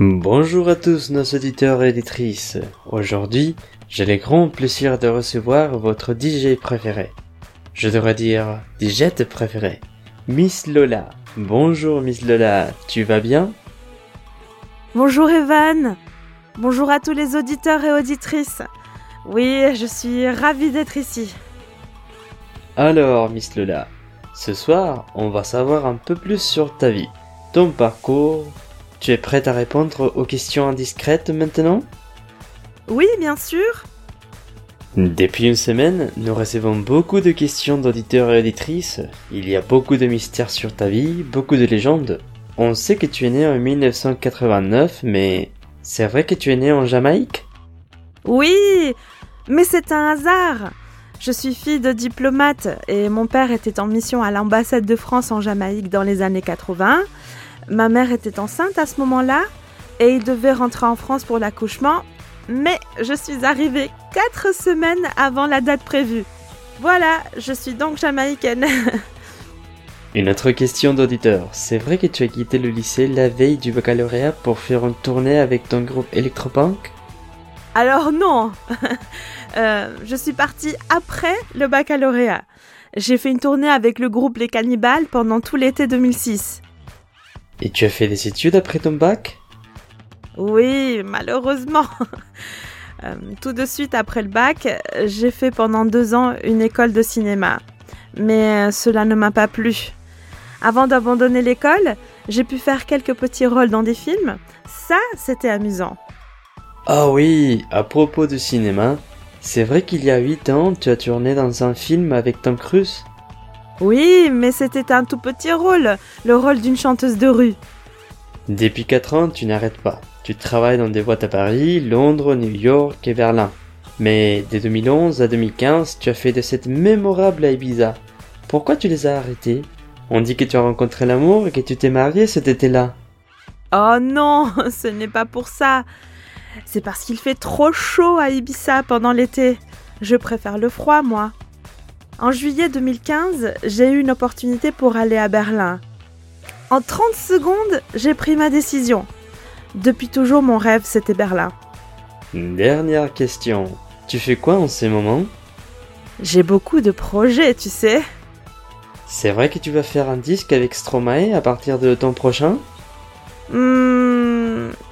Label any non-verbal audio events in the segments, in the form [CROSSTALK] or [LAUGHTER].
Bonjour à tous nos auditeurs et éditrices. Aujourd'hui, j'ai le grand plaisir de recevoir votre DJ préféré. Je devrais dire DJ préféré. Miss Lola. Bonjour Miss Lola, tu vas bien? Bonjour Evan. Bonjour à tous les auditeurs et auditrices. Oui, je suis ravie d'être ici. Alors Miss Lola, ce soir, on va savoir un peu plus sur ta vie, ton parcours. Tu es prête à répondre aux questions indiscrètes maintenant? Oui, bien sûr. Depuis une semaine, nous recevons beaucoup de questions d'auditeurs et auditrices. Il y a beaucoup de mystères sur ta vie, beaucoup de légendes. On sait que tu es né en 1989, mais c'est vrai que tu es né en Jamaïque? Oui, mais c'est un hasard. Je suis fille de diplomate et mon père était en mission à l'ambassade de France en Jamaïque dans les années 80. Ma mère était enceinte à ce moment-là et il devait rentrer en France pour l'accouchement, mais je suis arrivée quatre semaines avant la date prévue. Voilà, je suis donc jamaïcaine. [LAUGHS] Une autre question d'auditeur. C'est vrai que tu as quitté le lycée la veille du baccalauréat pour faire une tournée avec ton groupe Electropunk? Alors non [LAUGHS] Euh, Je suis partie après le baccalauréat. J'ai fait une tournée avec le groupe Les Cannibales pendant tout l'été 2006. Et tu as fait des études après ton bac? Oui, malheureusement. [LAUGHS] Euh, tout de suite après le bac, j'ai fait pendant deux ans une école de cinéma. Mais euh, cela ne m'a pas plu. Avant d'abandonner l'école, j'ai pu faire quelques petits rôles dans des films. Ça, c'était amusant. Ah oui, à propos de cinéma, c'est vrai qu'il y a 8 ans, tu as tourné dans un film avec Tom Cruise Oui, mais c'était un tout petit rôle, le rôle d'une chanteuse de rue. Depuis 4 ans, tu n'arrêtes pas. Tu travailles dans des boîtes à Paris, Londres, New York et Berlin. Mais dès 2011 à 2015, tu as fait de cette mémorable à Ibiza. Pourquoi tu les as arrêtés On dit que tu as rencontré l'amour et que tu t'es marié cet été-là. Oh non, [LAUGHS] ce n'est pas pour ça. C'est parce qu'il fait trop chaud à Ibiza pendant l'été. Je préfère le froid, moi. En juillet 2015, j'ai eu une opportunité pour aller à Berlin. En 30 secondes, j'ai pris ma décision. Depuis toujours, mon rêve, c'était Berlin. Dernière question. Tu fais quoi en ces moments? J'ai beaucoup de projets, tu sais. C'est vrai que tu vas faire un disque avec Stromae à partir de ton prochain? Hmm,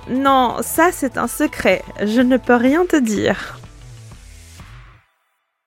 non, ça c'est un secret. Je ne peux rien te dire.